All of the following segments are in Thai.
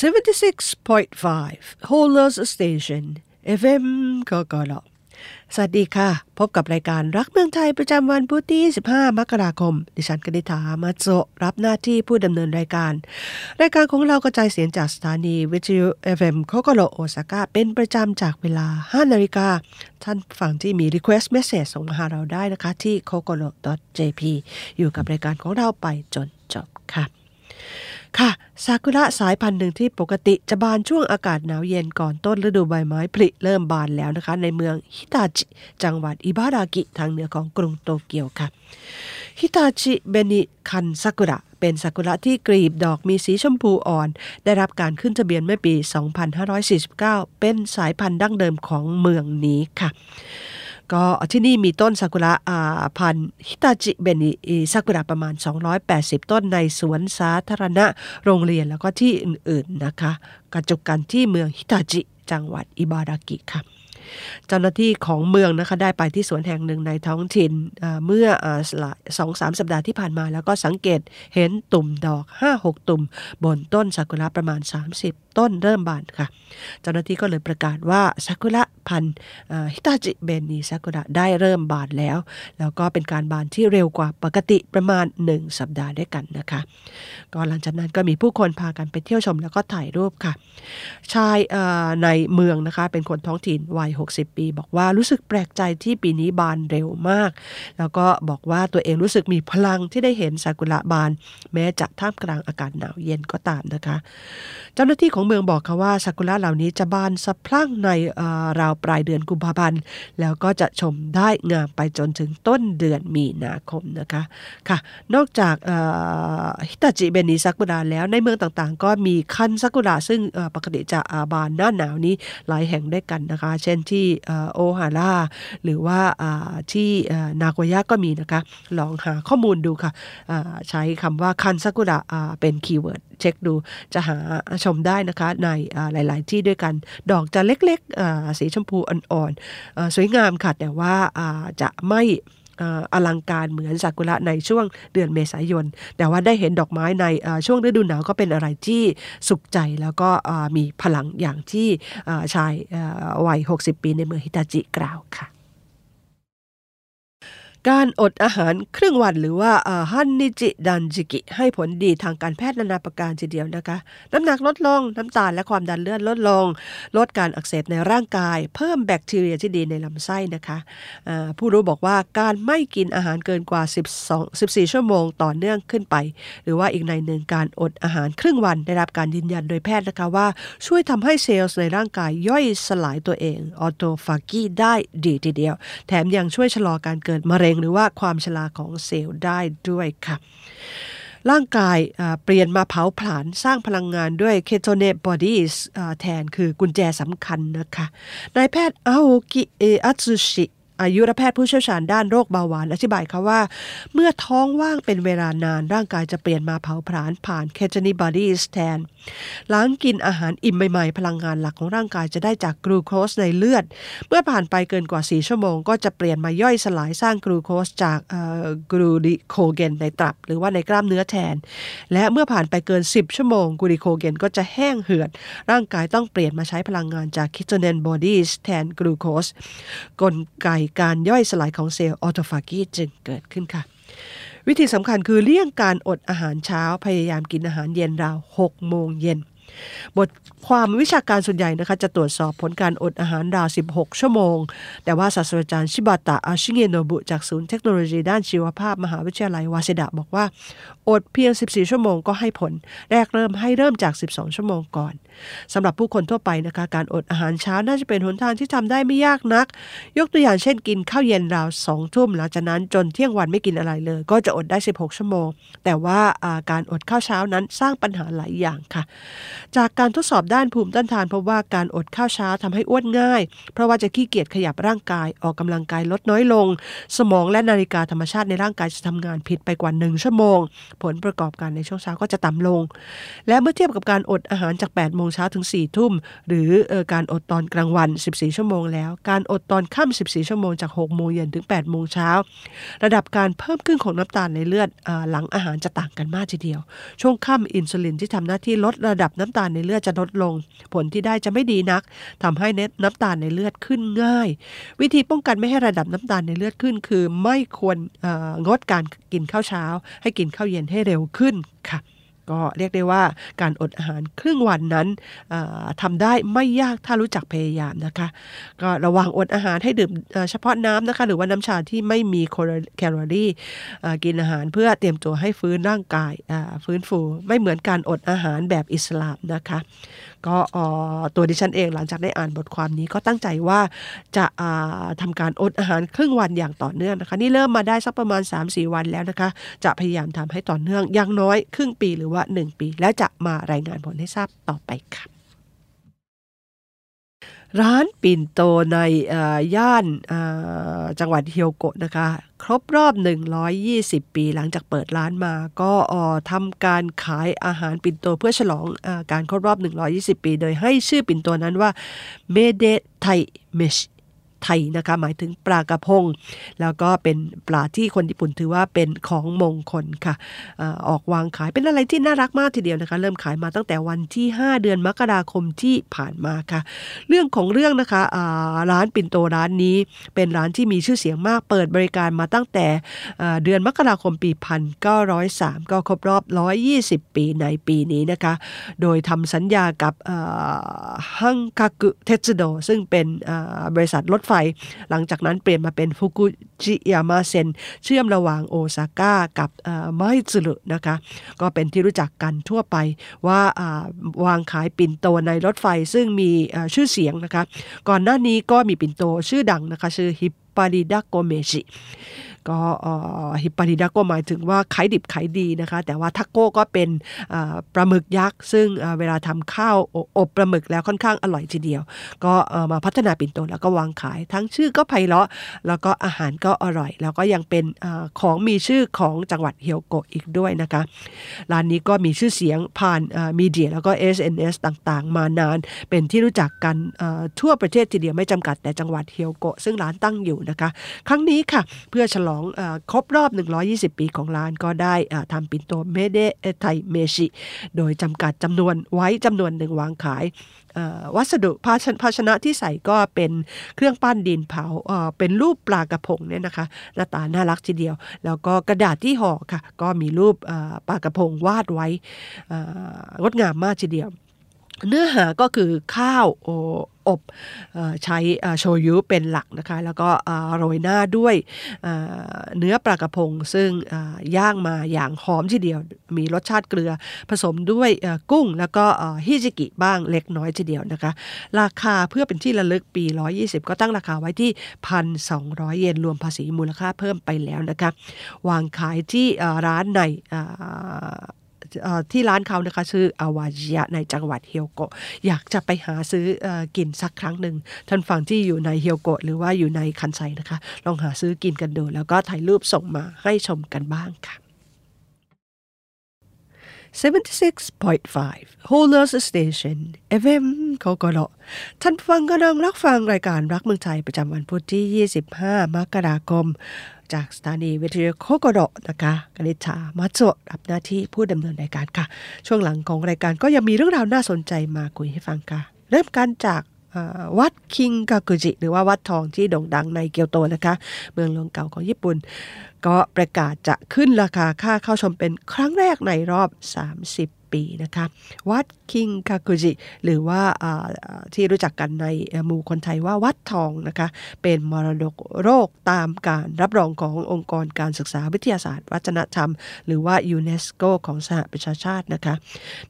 76.5 h o l e r Station FM กกลสวัสดีค่ะ พบกับรายการรักเมืองไทยประจำวันพุธที่ 15 มกราคม ดิฉันกนิษฐามาโจรับหน้าที่ผู้ดำเนินรายการ รายการของเรากระจายเสียงจากสถานีวิทยุ FM โคโกโรโอซาก้าเป็นประจำจากเวลา 5 นาฬิกา ท่านฟังที่มี Request Message ส่งมาหาเราได้นะคะที่ k o k o r o jp อยู่กับรายการของเราไปจนจบค่ะ ค่ะซากุระสายพันธุ์หนึ่งที่ปกติจะบานช่วงอากาศหนาวเย็นก่อนต้นฤดูใบไม้ผลิเริ่มบานแล้วนะคะ ในเมืองฮิตาจิ จังหวัดอิบารากิทางเหนือของกรุงโตเกียวค่ะฮิตาจิเบนิคันซากุระเป็นซากุระที่กรีบดอกมีสีชมพูอ่อน ได้รับการขึ้นทะเบียนเมื่อปี 2549 เป็นสายพันธุ์ดั้งเดิมของเมืองนี้ค่ะ ก็ที่นี่มีต้นซากุระพันธุ์ฮิตาจิเบนิซากุระประมาณ 280 ต้นในสวนสาธารณะโรงเรียนแล้วก็ที่อื่นๆนะคะกระจุกกันที่เมืองฮิตาจิจังหวัดอิบารากิค่ะเจ้าหน้าที่ของเมืองนะคะได้ไปที่สวนแห่งหนึ่งในท้องถิ่นเมื่อสองสามสัปดาห์ที่ผ่านมา แล้วก็สังเกตเห็นตุ่มดอก 5-6 ตุ่ม บนต้นซากุระประมาณ 30 ต้นเริ่มบานค่ะ เจ้าหน้าที่ก็เลยประกาศว่าซากุระ พันธุ์ฮิตาจิเบนีซากุระได้เริ่มบานแล้ว แล้วก็เป็นการบานที่เร็วกว่าปกติประมาณ 1 สัปดาห์ด้วยกันนะคะก็หลังจากนั้นก็มีผู้คนพากันไปเที่ยวชมแล้วก็ถ่ายรูปค่ะ ชายในเมืองนะคะเป็นคนท้องถิ่นวัย 60 ปี บอกว่ารู้สึกแปลกใจที่ปีนี้บานเร็วมาก แล้วก็บอกว่าตัวเองรู้สึกมีพลังที่ได้เห็นซากุระบาน แม้จะท่ามกลางอากาศหนาวเย็นก็ตามนะคะ เจ้าหน้าที่ของเมืองบอกค่ะว่าซากุระเหล่านี้จะบานสะพรั่งในราวปลายเดือนกุมภาพันธ์ แล้วก็จะชมได้งามไปจนถึงต้นเดือนมีนาคมนะคะค่ะ นอกจากฮิตาจิเบนิซากุระแล้วในเมืองต่างๆ ก็มีคันซากุระซึ่งปกติจะบานหน้าหนาวนี้หลายแห่งด้วยกันนะคะ เช่นที่โอฮาร่าหรือว่าที่นาโกย่าก็มีนะคะ ลองหาข้อมูลดูค่ะ ใช้คำว่าคันซากุระเป็น keyword เช็คดูจะหาชมได้นะคะในหลาย ๆ ที่ด้วยกัน ดอกจะเล็กๆสีชมพูอ่อนๆสวยงามค่ะ แต่ว่าจะไม่อลังการเหมือนซากุระในช่วงเดือนเมษายน แต่ว่าได้เห็นดอกไม้ในช่วงฤดูหนาวก็เป็นอะไรที่สุขใจแล้วก็มีพลังอย่างที่ชายวัย 60 ปีในเมืองฮิตาจิกล่าวค่ะ การอดอาหารครึ่งวันหรือว่าฮันนิจิดันจิกิ ให้ผลดีทางการแพทย์นานาประการทีเดียวนะคะ น้ำหนักลดลงน้ำตาลและความดันเลือดลดลง ลดการอักเสบในร่างกาย เพิ่มแบคทีเรียที่ดีในลำไส้นะคะผู้รู้บอกว่าการไม่กินอาหารเกินกว่า 12 14 ชั่วโมงต่อเนื่องขึ้นไป หรือว่าอีกในหนึ่งการอดอาหารครึ่งวันได้รับการยืนยันโดยแพทย์นะคะว่า ช่วยทำให้เซลล์ในร่างกายย่อยสลายตัวเองออโตฟากีได้ดีทีเดียว แถมยังช่วยชะลอการเกิดมะเร็งหรือว่าความชราของเซลล์ได้ด้วยค่ะ ร่างกายเปลี่ยนมาเผาผลาญสร้างพลังงานด้วย ketone bodies แทนคือกุญแจสำคัญนะคะ นายแพทย์อาโอกิเออัตสุชิ อายุรแพทย์ผู้เชี่ยวชาญด้านโรคเบาหวานอธิบายค่ะว่า เมื่อท้องว่างเป็นเวลานานร่างกายจะเปลี่ยนมาเผาผลาญผ่าน ketone body แทนหลังกินอาหารอิ่มใหม่ๆ พลังงานหลักของร่างกายจะได้จากกลูโคสในเลือด เมื่อผ่านไปเกินกว่า 4 ชั่วโมง ก็จะเปลี่ยนมาย่อยสลายสร้างกลูโคสจากกลูดิโคเกนในตับ หรือว่าในกล้ามเนื้อแทน และเมื่อผ่านไปเกิน 10 ชั่วโมงกลูดิโคเกนก็จะแห้งเหือด ร่างกายต้องเปลี่ยนมาใช้พลังงานจาก ketone body แทนกลูโคสกลไกการย่อยสลายของเซลล์ autophagy จึงเกิดขึ้นค่ะ วิธีสำคัญคือเลี่ยงการอดอาหารเช้าพยายามกินอาหารเย็นราว6โมงเย็น บทความวิชาการส่วนใหญ่นะคะจะตรวจสอบผลการอดอาหารราว 16 ชั่วโมง แต่ว่าศาสตราจารย์ชิบาตะอาชิเงโนบุจากศูนย์เทคโนโลยีด้านชีวภาพมหาวิทยาลัยวาเซดะบอกว่า อดเพียง 14 ชั่วโมงก็ให้ผล แรกเริ่มให้เริ่มจาก 12 ชั่วโมงก่อนสำหรับผู้คนทั่วไปนะคะการอดอาหารเช้าน่าจะเป็นหนทางที่ทำได้ไม่ยากนัก ยกตัวอย่างเช่นกินข้าวเย็นราวสองทุ่มหลังจากนั้นจนเที่ยงวันไม่กินอะไรเลย ก็จะอดได้ 16 ชั่วโมง แต่ว่าการอดข้าวเช้านั้นสร้างปัญหาหลายอย่างค่ะจากการทดสอบด้านภูมิต้านทานพบว่าการอดข้าวช้าทำให้อ้วนง่าย เพราะว่าจะขี้เกียจขยับร่างกายออกกำลังกายลดน้อยลง สมองและนาฬิกาธรรมชาติในร่างกายจะทำงานผิดไปกว่า1ชั่วโมง ผลประกอบการในช่วงเช้าก็จะต่ำลง และเมื่อเทียบกับการอดอาหารจาก8โมงเช้าถึง4ทุ่มหรือการอดตอนกลางวัน 14 ชั่วโมงแล้ว การอดตอนค่ำ14 ชั่วโมงจาก6โมงเย็นถึง8โมงเช้าระดับการเพิ่มขึ้นของน้ำตาลในเลือดหลังอาหารจะต่างกันมากทีเดียว ช่วงค่ำอินซูลินที่ทำหน้าที่ลดระดับน้ำตาลในเลือดจะลดลง ผลที่ได้จะไม่ดีนักทำให้เน็ตน้ำตาลในเลือดขึ้นง่าย วิธีป้องกันไม่ให้ระดับน้ำตาลในเลือดขึ้น คือไม่ควรงดการกินข้าวเช้า ให้กินข้าวเย็นให้เร็วขึ้นค่ะ ก็เรียกได้ว่าการอดอาหารครึ่งวันนั้นทำได้ไม่ยากถ้ารู้จักพยายามนะคะ ก็ระวังอดอาหารให้ดื่มเฉพาะน้ำนะคะหรือว่าน้ำชาที่ไม่มีแคลอรี่กินอาหารเพื่อเตรียมตัวให้ฟื้นร่างกายฟื้นฟูไม่เหมือนการอดอาหารแบบอิสลามนะคะ ก็ตัวดิฉันเองหลังจากได้อ่านบทความนี้ก็ตั้งใจว่าจะทำการอดอาหารครึ่งวันอย่างต่อเนื่องนะคะ นี่เริ่มมาได้สักประมาณ 3-4 วันแล้วนะคะ จะพยายามทำให้ต่อเนื่องอย่างน้อยครึ่งปีหรือว่า1 ปี และจะมารายงานผลให้ทราบต่อไปค่ะร้านปิ่นโตในย่านจังหวัดเฮียวโกะนะคะ ครบรอบ 120 ปีหลังจากเปิดร้านมา ก็ทำการขายอาหารปิ่นโตเพื่อฉลองอการครบรอบ 120 ปี โดยให้ชื่อปิ่นโตนั้นว่าเมเดไทเมช ไทยนะคะหมายถึงปลากระพง แล้วก็เป็นปลาที่คนญี่ปุ่นถือว่าเป็นของมงคลค่ะออกวางขายเป็นอะไรที่น่ารักมากทีเดียวนะคะ เริ่มขายมาตั้งแต่วันที่ 5 เดือนมกราคมที่ผ่านมาค่ะ เรื่องของเรื่องนะคะร้านปิ่นโตร้านนี้ เป็นร้านที่มีชื่อเสียงมากเปิดบริการมาตั้งแต่เดือนมกราคมปี1903 ก็ครบรอบ 120 ปีในปีนี้นะคะ โดยทำสัญญากับฮังคากุเทสโดซึ่งเป็นบริษัทรถไฟ หลังจากนั้นเปลี่ยนมาเป็นฟุกุจิยามาเซนเชื่อมระหว่างโอซาก้ากับไมซึรุนะคะ ก็เป็นที่รู้จักกันทั่วไปว่าวางขายปิ่นโตในรถไฟซึ่งมีชื่อเสียงนะคะ ก่อนหน้านี้ก็มีปิ่นโตชื่อดังนะคะ ชื่อฮิปปาริดาโกเมชิ ก็ฮิปปาริดาโกหมายถึงว่าขายดิบขายดีนะคะ แต่ว่าทักโก้ก็เป็นปลาหมึกยักษ์ ซึ่งเวลาทำข้าวอบปลาหมึกแล้วค่อนข้างอร่อยทีเดียว ก็มาพัฒนาปิ่นโตแล้วก็วางขาย ทั้งชื่อก็ไพเราะ แล้วก็อาหารก็อร่อย แล้วก็ยังเป็นของมีชื่อของจังหวัดเฮียวโกะอีกด้วยนะคะ ร้านนี้ก็มีชื่อเสียงผ่าน media แล้วก็ SNS ต่างๆ มานาน เป็นที่รู้จักกันทั่วประเทศทีเดียวไม่จำกัดแต่จังหวัดเฮียวโกะซึ่งร้านตั้งอยู่นะคะ ครั้งนี้ค่ะเพื่อฉลองครบรอบ 120 ปีของร้านก็ได้ทำปิ่นโตเมเดไทเมชิ โดยจำกัดจำนวนไว้จำนวนหนึ่งวางขายวัสดุภาชภาชนะที่ใส่ก็เป็นเครื่องปั้นดินเผาเป็นรูปปลากระพงเนี่ยนะคะหน้าตาน่ารักทีเดียว แล้วก็กระดาษที่ห่อค่ะ ก็มีรูปปลากระพงวาดไว้งดงามมากทีเดียว เนื้อหาก็คือข้าวอบใช้โชยุเป็นหลักนะคะ แล้วก็โรยหน้าด้วยเนื้อปลากระพง ซึ่งย่างมาอย่างหอมทีเดียว มีรสชาติเกลือผสมด้วยกุ้ง แล้วก็ฮิจิกิบ้างเล็กน้อยทีเดียวนะคะ ราคาเพื่อเป็นที่ระลึกปี 120 ก็ตั้งราคาไว้ที่ 1,200 เยนรวมภาษีมูลค่าเพิ่มไปแล้วนะคะ วางขายที่ร้านใน ที่ร้านเขานะคะชื่ออาวาจิยะในจังหวัดเฮียวโกะอยากจะไปหาซื้อกินสักครั้งหนึ่งท่านฟังที่อยู่ในเฮียวโกะหรือว่าอยู่ในคันไซนะคะ ลองหาซื้อกินกันดู แล้วก็ถ่ายรูปส่งมาให้ชมกันบ้างค่ะ 76.5 h o l e r s Station FM โคโกโลท่านฟังกำลังรับฟังรายการรักเมืองไทยประจำวันพุธที่ 25 มกราคม จากสถานีวิทยุโคโกโดนะคะกนิชามาโจรับหน้าที่ผู้ดำเนินรายการค่ะ ช่วงหลังของรายการก็ยังมีเรื่องราวน่าสนใจมาคุยให้ฟังค่ะ เริ่มกันจากวัดคิงกากุจิ หรือว่าวัดทองที่โด่งดังในเกียวโตนะคะ เมืองหลวงเก่าของญี่ปุ่น ก็ประกาศจะขึ้นราคาค่าเข้าชมเป็นครั้งแรกในรอบ 30 ปีนะคะวัดคิงคาคุจิหรือว่าที่รู้จักกันในหมู่คนไทยว่าวัดทองนะคะเป็นมรดกโรคตามการรับรองขององค์กรการศึกษาวิทยาศาสตร์ วัฒนธรรม หรือว่ายูเนสโกของสหประชาชาตินะคะ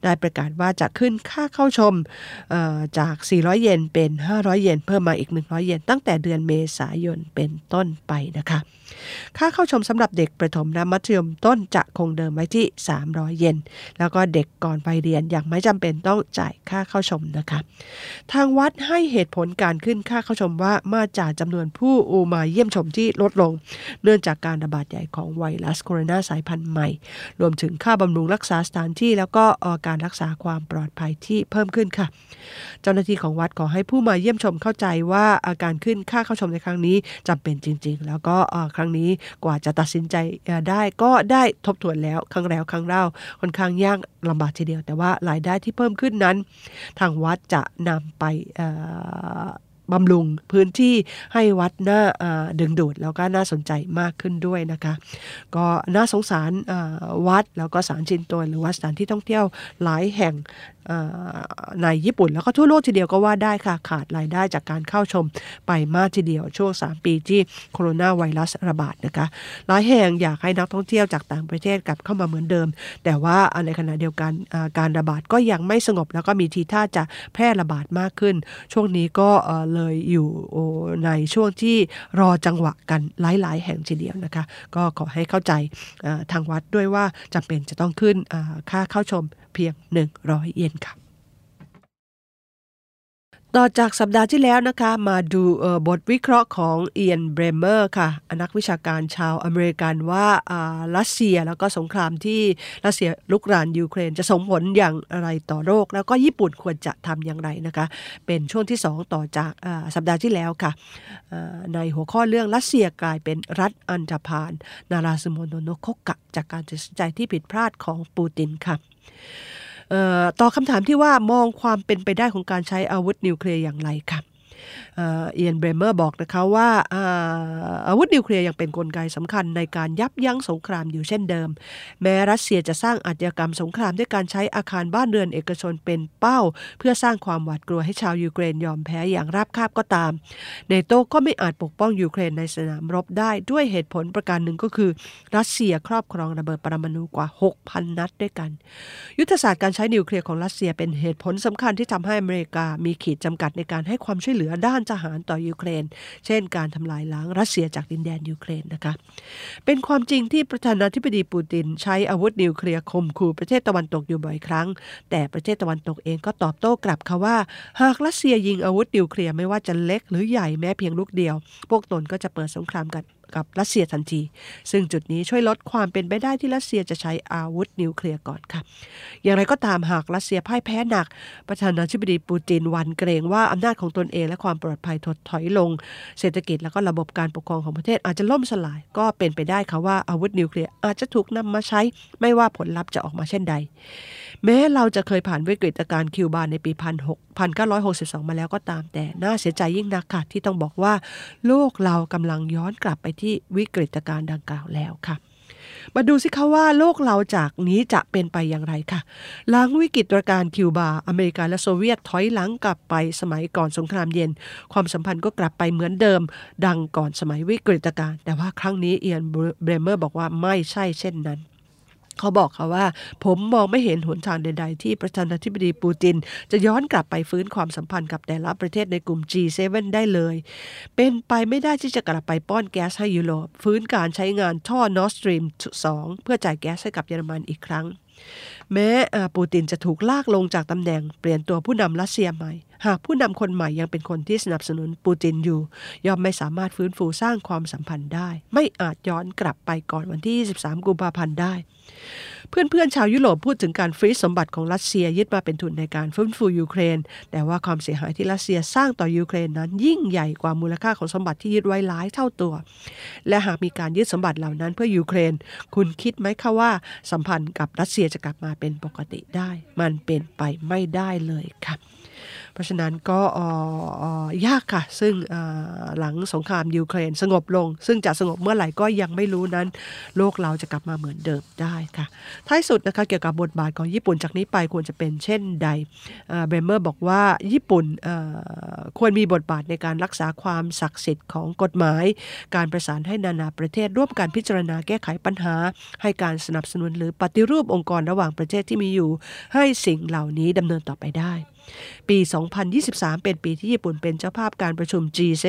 ได้ประกาศว่าจะขึ้นค่าเข้าชมจาก 400 เยนเป็น 500 เยน เพิ่มมาอีก 100 เยน ตั้งแต่เดือนเมษายนเป็นต้นไปนะคะ ค่าเข้าชมสำหรับเด็กประถมและมัธยมต้นจะคงเดิมไว้ที่ 300 เยน แล้วก็เด็กก่อนไปเรียนอย่างไม่จำเป็นต้องจ่ายค่าเข้าชมนะคะ ทางวัดให้เหตุผลการขึ้นค่าเข้าชมว่ามาจากจำนวนผู้อูมาเยี่ยมชมที่ลดลง เนื่องจากการระบาดใหญ่ของไวรัสโคโรนาสายพันธุ์ใหม่ รวมถึงค่าบำรุงรักษาสถานที่ แล้วก็การรักษาความปลอดภัยที่เพิ่มขึ้นค่ะ เจ้าหน้าที่ของวัดขอให้ผู้มาเยี่ยมชมเข้าใจว่าอาการขึ้นค่าเข้าชมในครั้งนี้จำเป็นจริง ๆ แล้วก็ครั้งนี้กว่าจะตัดสินใจได้ก็ได้ทบทวนแล้วครั้งแล้วครั้งเล่าค่อนข้างยากลำบากทีเดียว แต่ว่ารายได้ที่เพิ่มขึ้นนั้น ทางวัดจะนำไป บำรุงพื้นที่ให้วัดน่าดึงดูดแล้วก็น่าสนใจมากขึ้นด้วยนะคะ ก็น่าสงสารวัดแล้วก็สารชินโตหรือว่าสถานที่ท่องเที่ยวหลายแห่งในญี่ปุ่นแล้วก็ทั่วโลกทีเดียวก็ว่าได้ค่ะ ขาดรายได้จากการเข้าชมไปมากทีเดียวช่วง 3 ปีที่โคโรนาไวรัสระบาดนะคะ หลายแห่งอยากให้นักท่องเที่ยวจากต่างประเทศกลับเข้ามาเหมือนเดิม แต่ว่าในขณะเดียวกันการระบาดก็ยังไม่สงบแล้วก็มีทีท่าจะแพร่ระบาดมากขึ้น ช่วงนี้ก็เลยอยู่ในช่วงที่รอจังหวะกันหลาย ๆ แห่งทีเดียวนะคะ ก็ขอให้เข้าใจทางวัดด้วยว่าจำเป็นจะต้องขึ้นค่าเข้าชมเพียง 100 เยนค่ะ ต่อจากสัปดาห์ที่แล้วนะคะมาดูบทวิเคราะห์ของเอียนเบรเมอร์ค่ะนักวิชาการชาวอเมริกันว่ารัสเซียแล้วก็สงครามที่รัสเซียลุกรานยูเครนจะส่งผลอย่างไรต่อโลก แล้วก็ญี่ปุ่นควรจะทำอย่างไรนะคะ เป็นช่วงที่ 2 ต่อจากสัปดาห์ที่แล้วค่ะในหัวข้อเรื่องรัสเซียกลายเป็นรัฐอันธพาลならず者国家 จากการตัดสินใจที่ผิดพลาดของปูตินค่ะ ต่อคำถามที่ว่ามองความเป็นไปได้ของการใช้อาวุธนิวเคลียร์อย่างไรครับ เอียนเบรเมอร์บอกนะคะว่าอาวุธนิวเคลียร์ยังเป็นกลไกสำคัญในการยับยั้งสงครามอยู่เช่นเดิม แม้รัสเซียจะสร้างอาชญากรรมสงครามด้วยการใช้อาคารบ้านเรือนเอกชนเป็นเป้า เพื่อสร้างความหวาดกลัวให้ชาวยูเครนยอมแพ้อย่างราบคาบก็ตามเนโตก็ไม่อาจปกป้องยูเครนในสนามรบได้ด้วยเหตุผลประการหนึ่งก็คือ รัสเซียครอบครองระเบิดปรมาณูกว่า 6,000 นัดด้วยกัน ยุทธศาสตร์การใช้นิวเคลียร์ของรัสเซียเป็นเหตุผลสำคัญที่ทำให้อเมริกามีขีดจำกัดในการให้ความช่วยเหลือด้านทหารต่อยูเครน เช่นการทำลายล้างรัสเซียจากดินแดนยูเครนนะคะเป็นความจริงที่ประธานาธิบดีปูติน ใช้อาวุธนิวเคลียร์ข่มขู่ประเทศตะวันตกอยู่บ่อยครั้ง แต่ประเทศตะวันตกเองก็ตอบโต้กลับค่ะว่า หากรัสเซียยิงอาวุธนิวเคลียร์ไม่ว่าจะเล็กหรือใหญ่แม้เพียงลูกเดียว พวกตนก็จะเปิดสงครามกัน กับรัสเซียทันที ซึ่งจุดนี้ช่วยลดความเป็นไปได้ที่รัสเซียจะใช้อาวุธนิวเคลียร์ก่อนค่ะ อย่างไรก็ตามหากรัสเซียพ่ายแพ้หนัก ประธานาธิบดีปูตินหวั่นเกรงว่าอำนาจของตนเองและความปลอดภัยถดถอยลง เศรษฐกิจและก็ระบบการปกครองของประเทศอาจจะล่มสลาย ก็เป็นไปได้ค่ะว่าอาวุธนิวเคลียร์อาจจะถูกนำมาใช้ไม่ว่าผลลัพธ์จะออกมาเช่นใด แม้เราจะเคยผ่านวิกฤตการณ์คิวบาในปี 1962 มาแล้วก็ตามแต่ น่าเสียใจยิ่งนักค่ะที่ต้องบอกว่า โลกเรากำลังย้อนกลับไปที่วิกฤตการณ์ดังกล่าวแล้วค่ะมาดูสิคะว่าโลกเราจากนี้จะเป็นไปอย่างไรค่ะ หลังวิกฤตการณ์คิวบา อเมริกาและโซเวียตถอยหลังกลับไปสมัยก่อนสงครามเย็น ความสัมพันธ์ก็กลับไปเหมือนเดิม ดังก่อนสมัยวิกฤตการณ์แต่ว่าครั้งนี้เอียนเบรเมอร์บอกว่าไม่ใช่เช่นนั้น เขาบอกค่ะว่า ผมมองไม่เห็นหนทางใดๆ ที่ประธานาธิบดีปูติน จะย้อนกลับไปฟื้นความสัมพันธ์กับแต่ละประเทศในกลุ่ม G7 ได้เลย เป็นไปไม่ได้ที่จะกลับไปป้อนแก๊สให้ยุโรปฟื้นการใช้งานท่อ Nord Stream 2เพื่อจ่ายแก๊สให้กับเยอรมันอีกครั้ง แม้ปูตินจะถูกลากลงจากตำแหน่งเปลี่ยนตัวผู้นำรัสเซียใหม่ หากผู้นำคนใหม่ยังเป็นคนที่สนับสนุนปูตินอยู่ ย่อมไม่สามารถฟื้นฟูสร้างความสัมพันธ์ได้ ไม่อาจย้อนกลับไปก่อนวันที่ 23 กุมภาพันธ์ได้ เพื่อนๆชาวยุโรปพูดถึงการฟรีสมบัติของรัสเซียยึดมาเป็นทุนในการฟื้นฟูยูเครน แต่ว่าความเสียหายที่รัสเซียสร้างต่อยูเครนนั้นยิ่งใหญ่กว่ามูลค่าของสมบัติที่ยึดไว้หลายเท่าตัว และหากมีการยึดสมบัติเหล่านั้นเพื่อยูเครน คุณคิดไหมคะว่าสัมพันธ์กับรัสเซียจะกลับมาเป็นปกติได้ มันเป็นไปไม่ได้เลยค่ะ เพราะฉะนั้นก็ยากค่ะ ซึ่งหลังสงครามยูเครนสงบลง ซึ่งจะสงบเมื่อไหร่ก็ยังไม่รู้นั้น โลกเราจะกลับมาเหมือนเดิมได้ค่ะ ท้ายสุดนะคะเกี่ยวกับบทบาทของญี่ปุ่นจากนี้ไปควรจะเป็นเช่นใดเบรเมอร์บอกว่าญี่ปุ่นควรมีบทบาทในการรักษาความศักดิ์สิทธิ์ของกฎหมาย การประสานให้นานาประเทศร่วมกันพิจารณาแก้ไขปัญหา ให้การสนับสนุนหรือปฏิรูปองค์กรระหว่างประเทศที่มีอยู่ ให้สิ่งเหล่านี้ดำเนินต่อไปได้ ปี 2023 เป็นปีที่ญี่ปุ่นเป็นเจ้าภาพการประชุม G7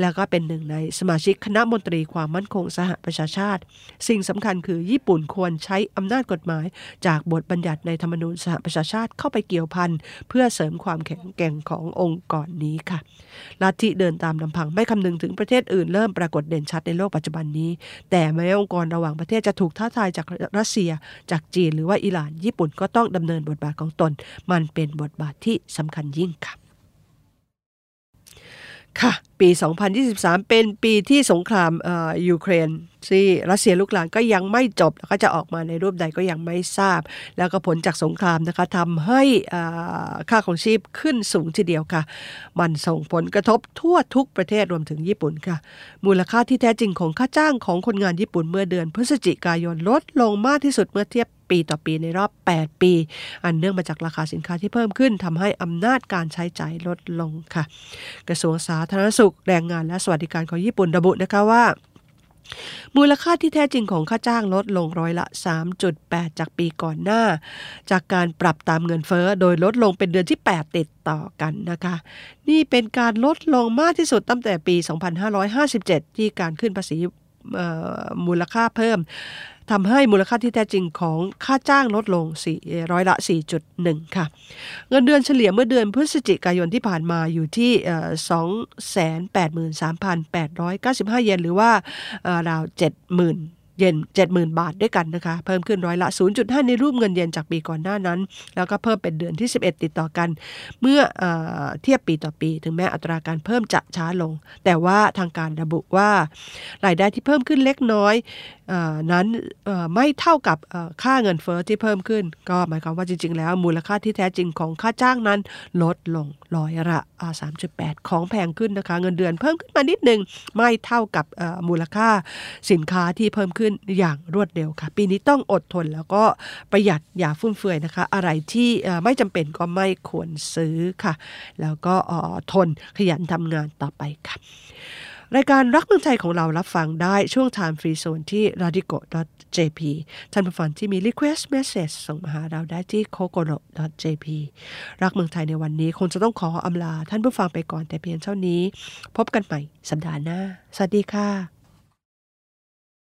แล้วก็เป็นหนึ่งในสมาชิกคณะมนตรีความมั่นคงสหประชาชาติ สิ่งสำคัญคือญี่ปุ่นควรใช้อำนาจกฎหมาย จากบทบัญญัติในธรรมนูญสหประชาชาติเข้าไปเกี่ยวพันเพื่อเสริมความแข็งแกร่งขององค์กรนี้ค่ะลัทธิเดินตามลำพังไม่คำนึงถึงประเทศอื่นเริ่มปรากฏเด่นชัดในโลกปัจจุบันนี้ แต่แม้องค์กรระหว่างประเทศจะถูกท้าทายจากรัสเซีย จากจีนหรือว่าอิหร่าน ญี่ปุ่นก็ต้องดำเนินบทบาทของตน มันเป็นบทบาทที่สำคัญยิ่งค่ะ ค่ะ ปี 2023 เป็นปีที่สงครามยูเครนที่รัสเซียลุกลานก็ยังไม่จบ แล้วก็จะออกมาในรูปใดก็ยังไม่ทราบ แล้วก็ผลจากสงครามนะคะทำให้ค่าของชีพขึ้นสูงทีเดียวค่ะ มันส่งผลกระทบทั่วทุกประเทศรวมถึงญี่ปุ่นค่ะ มูลค่าที่แท้จริงของค่าจ้างของคนงานญี่ปุ่นเมื่อเดือนพฤศจิกายนลดลงมากที่สุดเมื่อเทียบ ปีต่อปีในรอบ 8 ปี อันเนื่องมาจากราคาสินค้าที่เพิ่มขึ้นทำให้อำนาจการใช้จ่ายลดลงค่ะ กระทรวงสาธารณสุขแรงงานและสวัสดิการของญี่ปุ่นระบุนะคะว่ามูลค่าที่แท้จริงของค่าจ้างลดลงร้อยละ 3.8 จากปีก่อนหน้า จากการปรับตามเงินเฟ้อโดยลดลงเป็นเดือนที่ 8 ติดต่อกันนะคะ นี่เป็นการลดลงมากที่สุดตั้งแต่ปี 2557 ที่การขึ้นภาษีมูลค่าเพิ่ม ทำให้มูลค่าที่แท้จริงของค่าจ้างลดลง4ร้อยละ 4.1 ค่ะ เงินเดือนเฉลี่ยเมื่อเดือนพฤศจิกายนที่ผ่านมาอยู่ที่ 283,895 เยนหรือว่าราว 70,000เยน70,000 บาทด้วยกันนะคะ เพิ่มขึ้นร้อยละ 0.5 ในรูปเงินเยนจากปีก่อนหน้านั้น แล้วก็เพิ่มเป็นเดือนที่ 11 ติดต่อกัน เมื่อเอเทียบปีต่อปี ถึงแม้อัตราการเพิ่มจะช้าลง แต่ว่าทางการระบุว่ารายได้ที่เพิ่มขึ้นเล็กน้อยนั้นไม่เท่ากับค่าเงินเฟอ้อที่เพิ่มขึ้น ก็หมายความว่าจริง ๆ แล้ว มูลค่าที่แท้จริงของค่าจ้างนั้น ลดลงร้อยละ 3.8 ของแพงขึ้นนะคะ เงินเดือนเพิ่มขึ้นมานิดนึง ไม่เท่ากับมูลค่าสินค้าที่เพิ่มขึ้นอย่างรวดเร็วค่ะ ปีนี้ต้องอดทนแล้วก็ประหยัดอย่าฟุ่มเฟือยนะคะ อะไรที่ไม่จำเป็นก็ไม่ควรซื้อค่ะ แล้วก็ทนขยันทำงานต่อไปค่ะ รายการรักเมืองไทยของเรารับฟังได้ช่วง Time Free Zone ที่ radico.jp ท่านผู้ฟังที่มี request message ส่งมาหาเราได้ที่ kokoro.jp รักเมืองไทยในวันนี้คงจะต้องขออำลาท่านผู้ฟังไปก่อนแต่เพียงเท่านี้ พบกันใหม่สัปดาห์หน้า สวัสดีค่ะ